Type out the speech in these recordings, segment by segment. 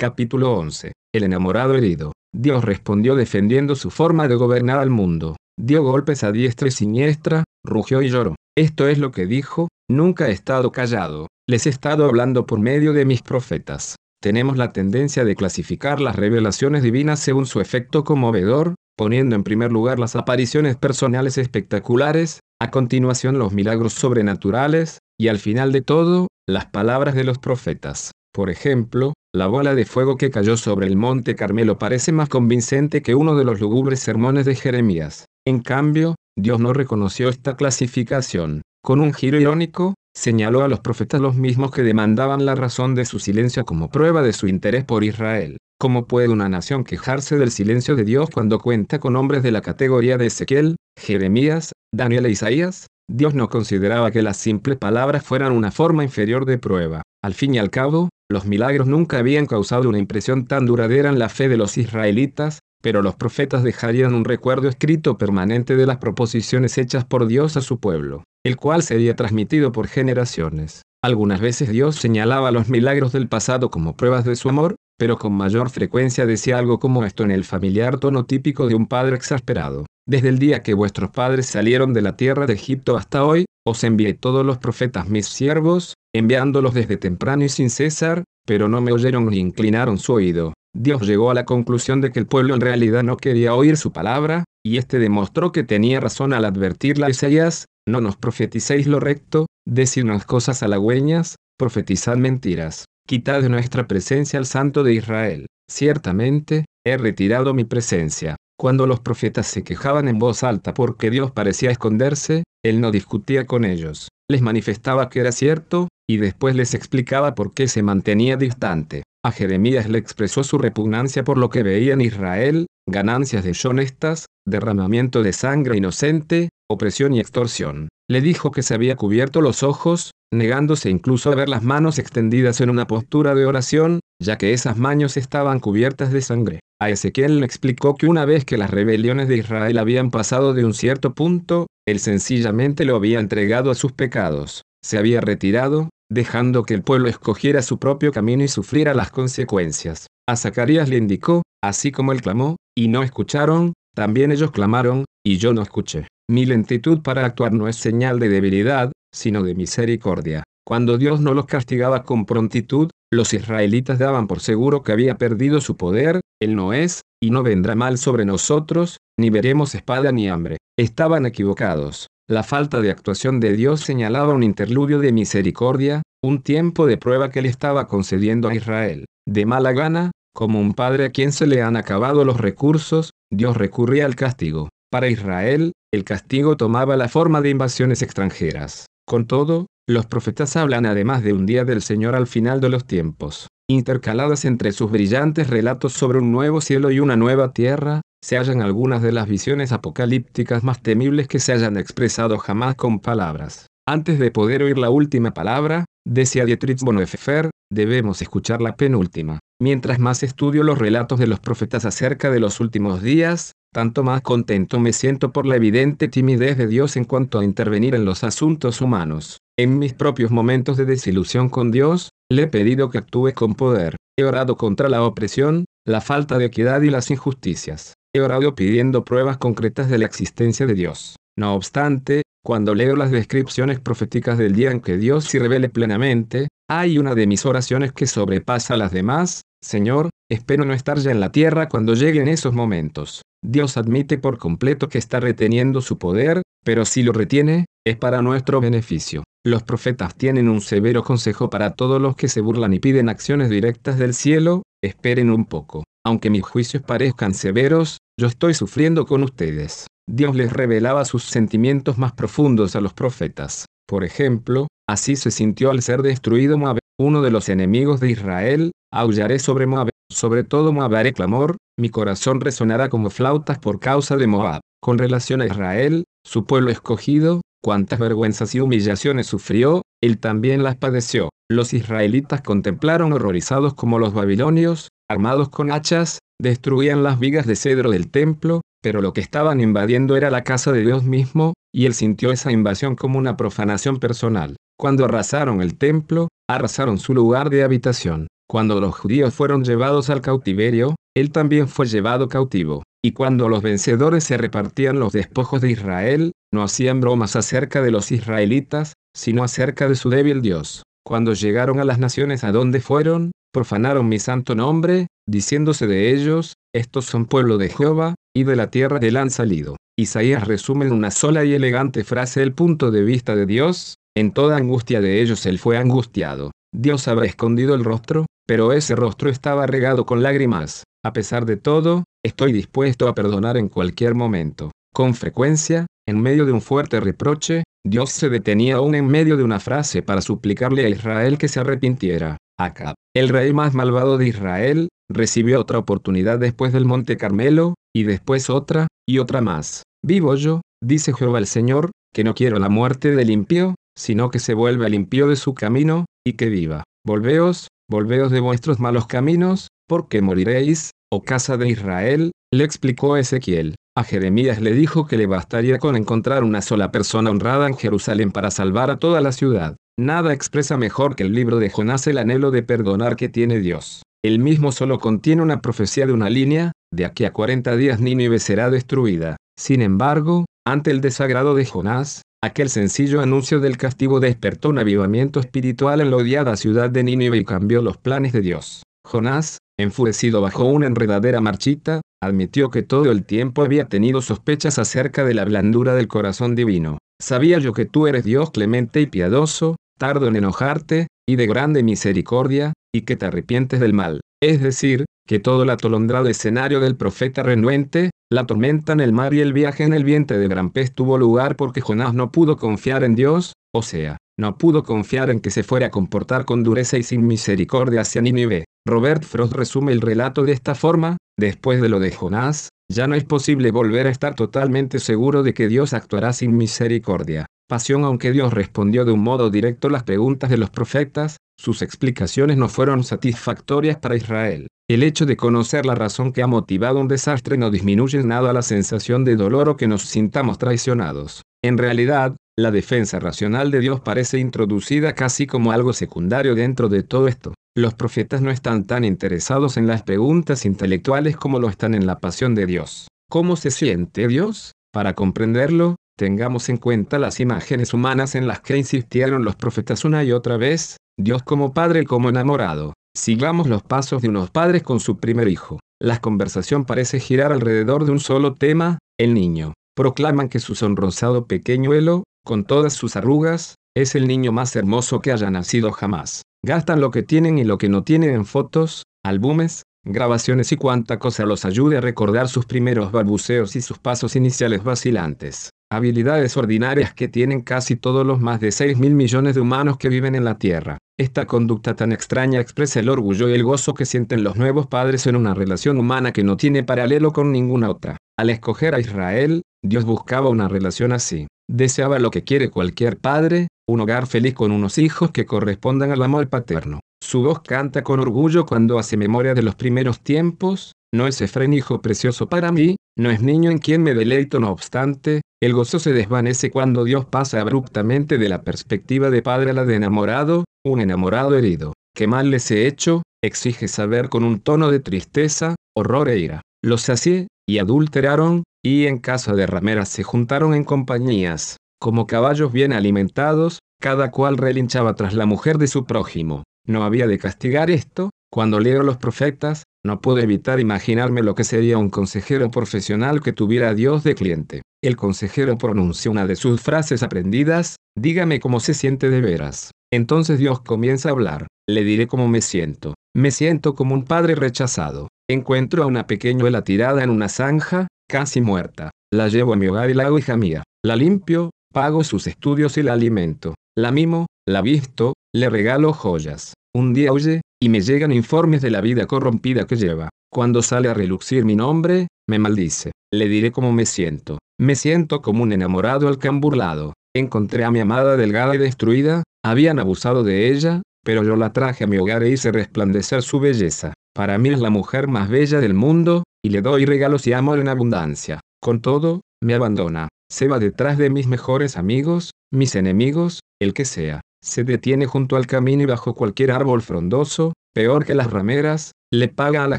Capítulo 11. El enamorado herido. Dios respondió defendiendo su forma de gobernar al mundo. Dio golpes a diestra y siniestra, rugió y lloró. Esto es lo que dijo, nunca he estado callado, les he estado hablando por medio de mis profetas. Tenemos la tendencia de clasificar las revelaciones divinas según su efecto conmovedor, poniendo en primer lugar las apariciones personales espectaculares, a continuación los milagros sobrenaturales, y al final de todo, las palabras de los profetas. Por ejemplo, la bola de fuego que cayó sobre el monte Carmelo parece más convincente que uno de los lúgubres sermones de Jeremías. En cambio, Dios no reconoció esta clasificación. Con un giro irónico, señaló a los profetas los mismos que demandaban la razón de su silencio como prueba de su interés por Israel. ¿Cómo puede una nación quejarse del silencio de Dios cuando cuenta con hombres de la categoría de Ezequiel, Jeremías, Daniel e Isaías? Dios no consideraba que las simples palabras fueran una forma inferior de prueba. Al fin y al cabo, los milagros nunca habían causado una impresión tan duradera en la fe de los israelitas, pero los profetas dejarían un recuerdo escrito permanente de las proposiciones hechas por Dios a su pueblo, el cual sería transmitido por generaciones. Algunas veces Dios señalaba los milagros del pasado como pruebas de su amor, pero con mayor frecuencia decía algo como esto en el familiar tono típico de un padre exasperado. Desde el día que vuestros padres salieron de la tierra de Egipto hasta hoy, os envié todos los profetas mis siervos, enviándolos desde temprano y sin cesar, pero no me oyeron ni inclinaron su oído. Dios llegó a la conclusión de que el pueblo en realidad no quería oír su palabra, y éste demostró que tenía razón al advertirle a Isaías, no nos profeticéis lo recto, decirnos cosas halagüeñas, profetizad mentiras, quitad de nuestra presencia al santo de Israel. Ciertamente, he retirado mi presencia. Cuando los profetas se quejaban en voz alta porque Dios parecía esconderse, él no discutía con ellos, les manifestaba que era cierto, y después les explicaba por qué se mantenía distante. A Jeremías le expresó su repugnancia por lo que veía en Israel, ganancias deshonestas, derramamiento de sangre inocente, opresión y extorsión. Le dijo que se había cubierto los ojos, negándose incluso a ver las manos extendidas en una postura de oración, ya que esas manos estaban cubiertas de sangre. A Ezequiel le explicó que una vez que las rebeliones de Israel habían pasado de un cierto punto, él sencillamente lo había entregado a sus pecados. Se había retirado, dejando que el pueblo escogiera su propio camino y sufriera las consecuencias. A Zacarías le indicó, así como él clamó, y no escucharon, también ellos clamaron, y yo no escuché. Mi lentitud para actuar no es señal de debilidad, sino de misericordia. Cuando Dios no los castigaba con prontitud, los israelitas daban por seguro que había perdido su poder, Él no es, y no vendrá mal sobre nosotros, ni veremos espada ni hambre. Estaban equivocados. La falta de actuación de Dios señalaba un interludio de misericordia, un tiempo de prueba que le estaba concediendo a Israel. De mala gana, como un padre a quien se le han acabado los recursos, Dios recurría al castigo. Para Israel, el castigo tomaba la forma de invasiones extranjeras. Con todo, los profetas hablan además de un día del Señor al final de los tiempos. Intercaladas entre sus brillantes relatos sobre un nuevo cielo y una nueva tierra, se hallan algunas de las visiones apocalípticas más temibles que se hayan expresado jamás con palabras. Antes de poder oír la última palabra, decía Dietrich Bonhoeffer, debemos escuchar la penúltima. Mientras más estudio los relatos de los profetas acerca de los últimos días, tanto más contento me siento por la evidente timidez de Dios en cuanto a intervenir en los asuntos humanos. En mis propios momentos de desilusión con Dios, le he pedido que actúe con poder. He orado contra la opresión, la falta de equidad y las injusticias. He orado pidiendo pruebas concretas de la existencia de Dios. No obstante, cuando leo las descripciones proféticas del día en que Dios se revele plenamente, hay una de mis oraciones que sobrepasa las demás, Señor, espero no estar ya en la tierra cuando lleguen esos momentos. Dios admite por completo que está reteniendo su poder, pero si lo retiene, es para nuestro beneficio. Los profetas tienen un severo consejo para todos los que se burlan y piden acciones directas del cielo, esperen un poco. Aunque mis juicios parezcan severos, yo estoy sufriendo con ustedes. Dios les revelaba sus sentimientos más profundos a los profetas. Por ejemplo, así se sintió al ser destruido Moab, uno de los enemigos de Israel, aullaré sobre Moab, sobre todo Moab haré clamor, mi corazón resonará como flautas por causa de Moab. Con relación a Israel, su pueblo escogido, cuántas vergüenzas y humillaciones sufrió, él también las padeció. Los israelitas contemplaron horrorizados como los babilonios, armados con hachas, destruían las vigas de cedro del templo, pero lo que estaban invadiendo era la casa de Dios mismo, y él sintió esa invasión como una profanación personal. Cuando arrasaron el templo, arrasaron su lugar de habitación. Cuando los judíos fueron llevados al cautiverio, él también fue llevado cautivo. Y cuando los vencedores se repartían los despojos de Israel, no hacían bromas acerca de los israelitas, sino acerca de su débil Dios. Cuando llegaron a las naciones a donde fueron, profanaron mi santo nombre, diciéndose de ellos, estos son pueblo de Jehová, y de la tierra del han salido. Isaías resume en una sola y elegante frase el punto de vista de Dios, en toda angustia de ellos él fue angustiado. Dios habrá escondido el rostro, pero ese rostro estaba regado con lágrimas. A pesar de todo, estoy dispuesto a perdonar en cualquier momento. Con frecuencia, en medio de un fuerte reproche, Dios se detenía aún en medio de una frase para suplicarle a Israel que se arrepintiera. Acab, el rey más malvado de Israel, recibió otra oportunidad después del monte Carmelo, y después otra, y otra más. Vivo yo, dice Jehová el Señor, que no quiero la muerte del impío, sino que se vuelva al impío de su camino, y que viva. Volveos, volveos de vuestros malos caminos, porque moriréis, oh casa de Israel, le explicó Ezequiel. A Jeremías le dijo que le bastaría con encontrar una sola persona honrada en Jerusalén para salvar a toda la ciudad. Nada expresa mejor que el libro de Jonás el anhelo de perdonar que tiene Dios. El mismo solo contiene una profecía de una línea, de aquí a 40 días Nínive será destruida. Sin embargo, ante el desagrado de Jonás, aquel sencillo anuncio del castigo despertó un avivamiento espiritual en la odiada ciudad de Nínive y cambió los planes de Dios. Jonás, enfurecido bajo una enredadera marchita, admitió que todo el tiempo había tenido sospechas acerca de la blandura del corazón divino. Sabía yo que tú eres Dios clemente y piadoso, tardo en enojarte, y de grande misericordia, y que te arrepientes del mal. Es decir, que todo el atolondrado escenario del profeta renuente, la tormenta en el mar y el viaje en el vientre de gran pez tuvo lugar porque Jonás no pudo confiar en Dios, o sea, no pudo confiar en que se fuera a comportar con dureza y sin misericordia hacia Nínive. Robert Frost resume el relato de esta forma, después de lo de Jonás, ya no es posible volver a estar totalmente seguro de que Dios actuará sin misericordia. Pasión aunque Dios respondió de un modo directo las preguntas de los profetas, sus explicaciones no fueron satisfactorias para Israel. El hecho de conocer la razón que ha motivado un desastre no disminuye nada la sensación de dolor o que nos sintamos traicionados. En realidad, la defensa racional de Dios parece introducida casi como algo secundario dentro de todo esto. Los profetas no están tan interesados en las preguntas intelectuales como lo están en la pasión de Dios. ¿Cómo se siente Dios? Para comprenderlo, tengamos en cuenta las imágenes humanas en las que insistieron los profetas una y otra vez, Dios como padre como enamorado. Sigamos los pasos de unos padres con su primer hijo. La conversación parece girar alrededor de un solo tema, el niño. Proclaman que su sonrosado pequeñuelo, con todas sus arrugas, es el niño más hermoso que haya nacido jamás. Gastan lo que tienen y lo que no tienen en fotos, álbumes, grabaciones y cuanta cosa los ayude a recordar sus primeros balbuceos y sus pasos iniciales vacilantes. Habilidades ordinarias que tienen casi todos los más de 6 mil millones de humanos que viven en la Tierra. Esta conducta tan extraña expresa el orgullo y el gozo que sienten los nuevos padres en una relación humana que no tiene paralelo con ninguna otra. Al escoger a Israel, Dios buscaba una relación así. Deseaba lo que quiere cualquier padre, un hogar feliz con unos hijos que correspondan al amor paterno. Su voz canta con orgullo cuando hace memoria de los primeros tiempos, no es Efren hijo precioso para mí, no es niño en quien me deleito no obstante, el gozo se desvanece cuando Dios pasa abruptamente de la perspectiva de padre a la de enamorado, un enamorado herido. ¿Qué mal les he hecho? exige saber con un tono de tristeza, horror e ira. Los sacié, y adulteraron, y en casa de rameras se juntaron en compañías, como caballos bien alimentados, cada cual relinchaba tras la mujer de su prójimo. No había de castigar esto, cuando leo los profetas, no puedo evitar imaginarme lo que sería un consejero profesional que tuviera a Dios de cliente. El consejero pronuncia una de sus frases aprendidas, dígame cómo se siente de veras. Entonces Dios comienza a hablar, le diré cómo me siento. Me siento como un padre rechazado. Encuentro a una pequeñuela tirada en una zanja, casi muerta. La llevo a mi hogar y la hago hija mía. La limpio, pago sus estudios y la alimento. La mimo, la visto, le regalo joyas. Un día oye, y me llegan informes de la vida corrompida que lleva. Cuando sale a relucir mi nombre, me maldice. Le diré cómo me siento. Me siento como un enamorado al que han burlado. Encontré a mi amada delgada y destruida, habían abusado de ella, pero yo la traje a mi hogar e hice resplandecer su belleza. Para mí es la mujer más bella del mundo, y le doy regalos y amor en abundancia. Con todo, me abandona. Se va detrás de mis mejores amigos, mis enemigos, el que sea. Se detiene junto al camino y bajo cualquier árbol frondoso, peor que las rameras, le paga a la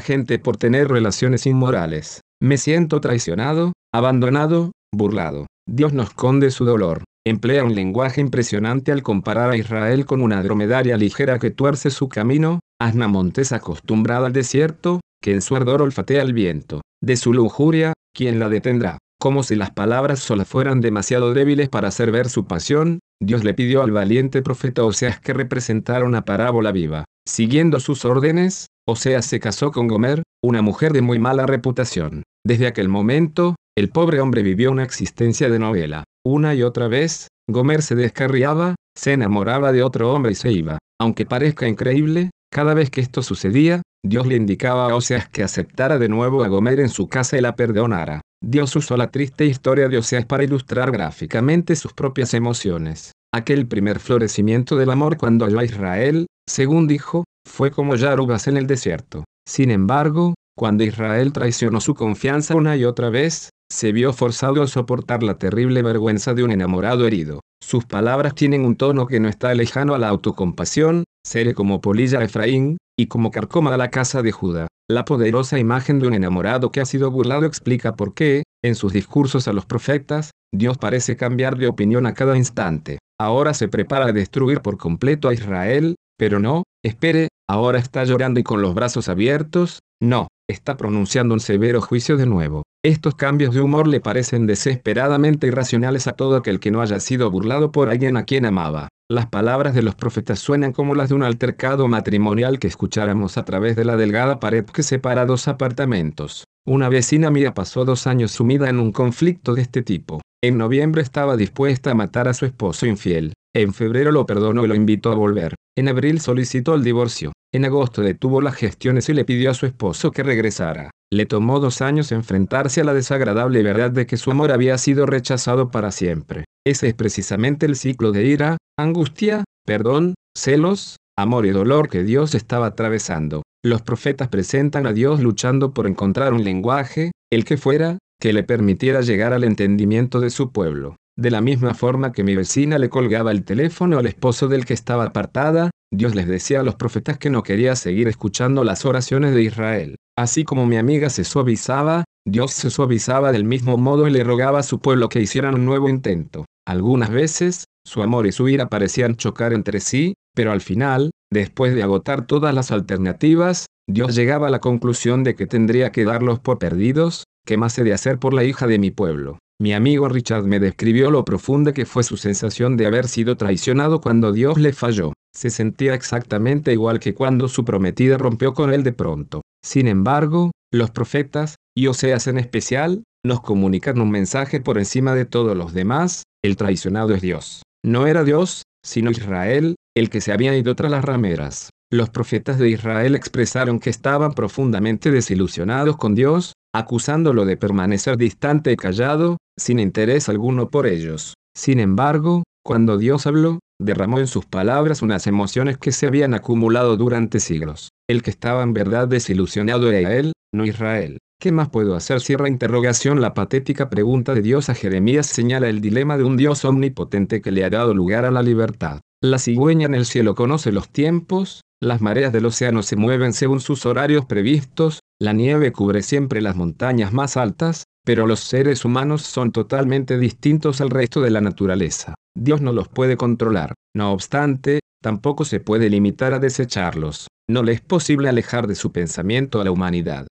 gente por tener relaciones inmorales. Me siento traicionado, abandonado, burlado. Dios no esconde su dolor. Emplea un lenguaje impresionante al comparar a Israel con una dromedaria ligera que tuerce su camino, asna montes acostumbrada al desierto, que en su ardor olfatea el viento. De su lujuria, ¿quién la detendrá? Como si las palabras solas fueran demasiado débiles para hacer ver su pasión, Dios le pidió al valiente profeta Oseas que representara una parábola viva. Siguiendo sus órdenes, Oseas se casó con Gomer, una mujer de muy mala reputación. Desde aquel momento, el pobre hombre vivió una existencia de novela. Una y otra vez, Gomer se descarriaba, se enamoraba de otro hombre y se iba. Aunque parezca increíble, cada vez que esto sucedía, Dios le indicaba a Oseas que aceptara de nuevo a Gomer en su casa y la perdonara. Dios usó la triste historia de Oseas para ilustrar gráficamente sus propias emociones. Aquel primer florecimiento del amor cuando halló a Israel, según dijo, fue como yarubas en el desierto. Sin embargo, cuando Israel traicionó su confianza una y otra vez, se vio forzado a soportar la terrible vergüenza de un enamorado herido. Sus palabras tienen un tono que no está lejano a la autocompasión, seré como polilla a Efraín, y como carcoma a la casa de Judá. La poderosa imagen de un enamorado que ha sido burlado explica por qué, en sus discursos a los profetas, Dios parece cambiar de opinión a cada instante. Ahora se prepara a destruir por completo a Israel, pero no, espere, ahora está llorando y con los brazos abiertos, no, está pronunciando un severo juicio de nuevo. Estos cambios de humor le parecen desesperadamente irracionales a todo aquel que no haya sido burlado por alguien a quien amaba. Las palabras de los profetas suenan como las de un altercado matrimonial que escucháramos a través de la delgada pared que separa dos apartamentos. Una vecina mía pasó dos años sumida en un conflicto de este tipo. En noviembre estaba dispuesta a matar a su esposo infiel. En febrero lo perdonó y lo invitó a volver. En abril solicitó el divorcio. En agosto detuvo las gestiones y le pidió a su esposo que regresara. Le tomó dos años enfrentarse a la desagradable verdad de que su amor había sido rechazado para siempre. Ese es precisamente el ciclo de ira, angustia, perdón, celos, amor y dolor que Dios estaba atravesando. Los profetas presentan a Dios luchando por encontrar un lenguaje, el que fuera, que le permitiera llegar al entendimiento de su pueblo. De la misma forma que mi vecina le colgaba el teléfono al esposo del que estaba apartada, Dios les decía a los profetas que no quería seguir escuchando las oraciones de Israel. Así como mi amiga se suavizaba, Dios se suavizaba del mismo modo y le rogaba a su pueblo que hicieran un nuevo intento. Algunas veces, su amor y su ira parecían chocar entre sí, pero al final, después de agotar todas las alternativas, Dios llegaba a la conclusión de que tendría que darlos por perdidos, ¿qué más he de hacer por la hija de mi pueblo? Mi amigo Richard me describió lo profunda que fue su sensación de haber sido traicionado cuando Dios le falló. Se sentía exactamente igual que cuando su prometida rompió con él de pronto. Sin embargo, los profetas, y Oseas en especial, nos comunican un mensaje por encima de todos los demás, el traicionado es Dios. No era Dios, sino Israel, el que se había ido tras las rameras. Los profetas de Israel expresaron que estaban profundamente desilusionados con Dios, acusándolo de permanecer distante y callado, sin interés alguno por ellos. Sin embargo, cuando Dios habló, derramó en sus palabras unas emociones que se habían acumulado durante siglos. El que estaba en verdad desilusionado era él, no Israel. ¿Qué más puedo hacer? Cierra interrogación. La patética pregunta de Dios a Jeremías señala el dilema de un Dios omnipotente que le ha dado lugar a la libertad. La cigüeña en el cielo conoce los tiempos, las mareas del océano se mueven según sus horarios previstos, la nieve cubre siempre las montañas más altas, pero los seres humanos son totalmente distintos al resto de la naturaleza. Dios no los puede controlar. No obstante, tampoco se puede limitar a desecharlos. No le es posible alejar de su pensamiento a la humanidad.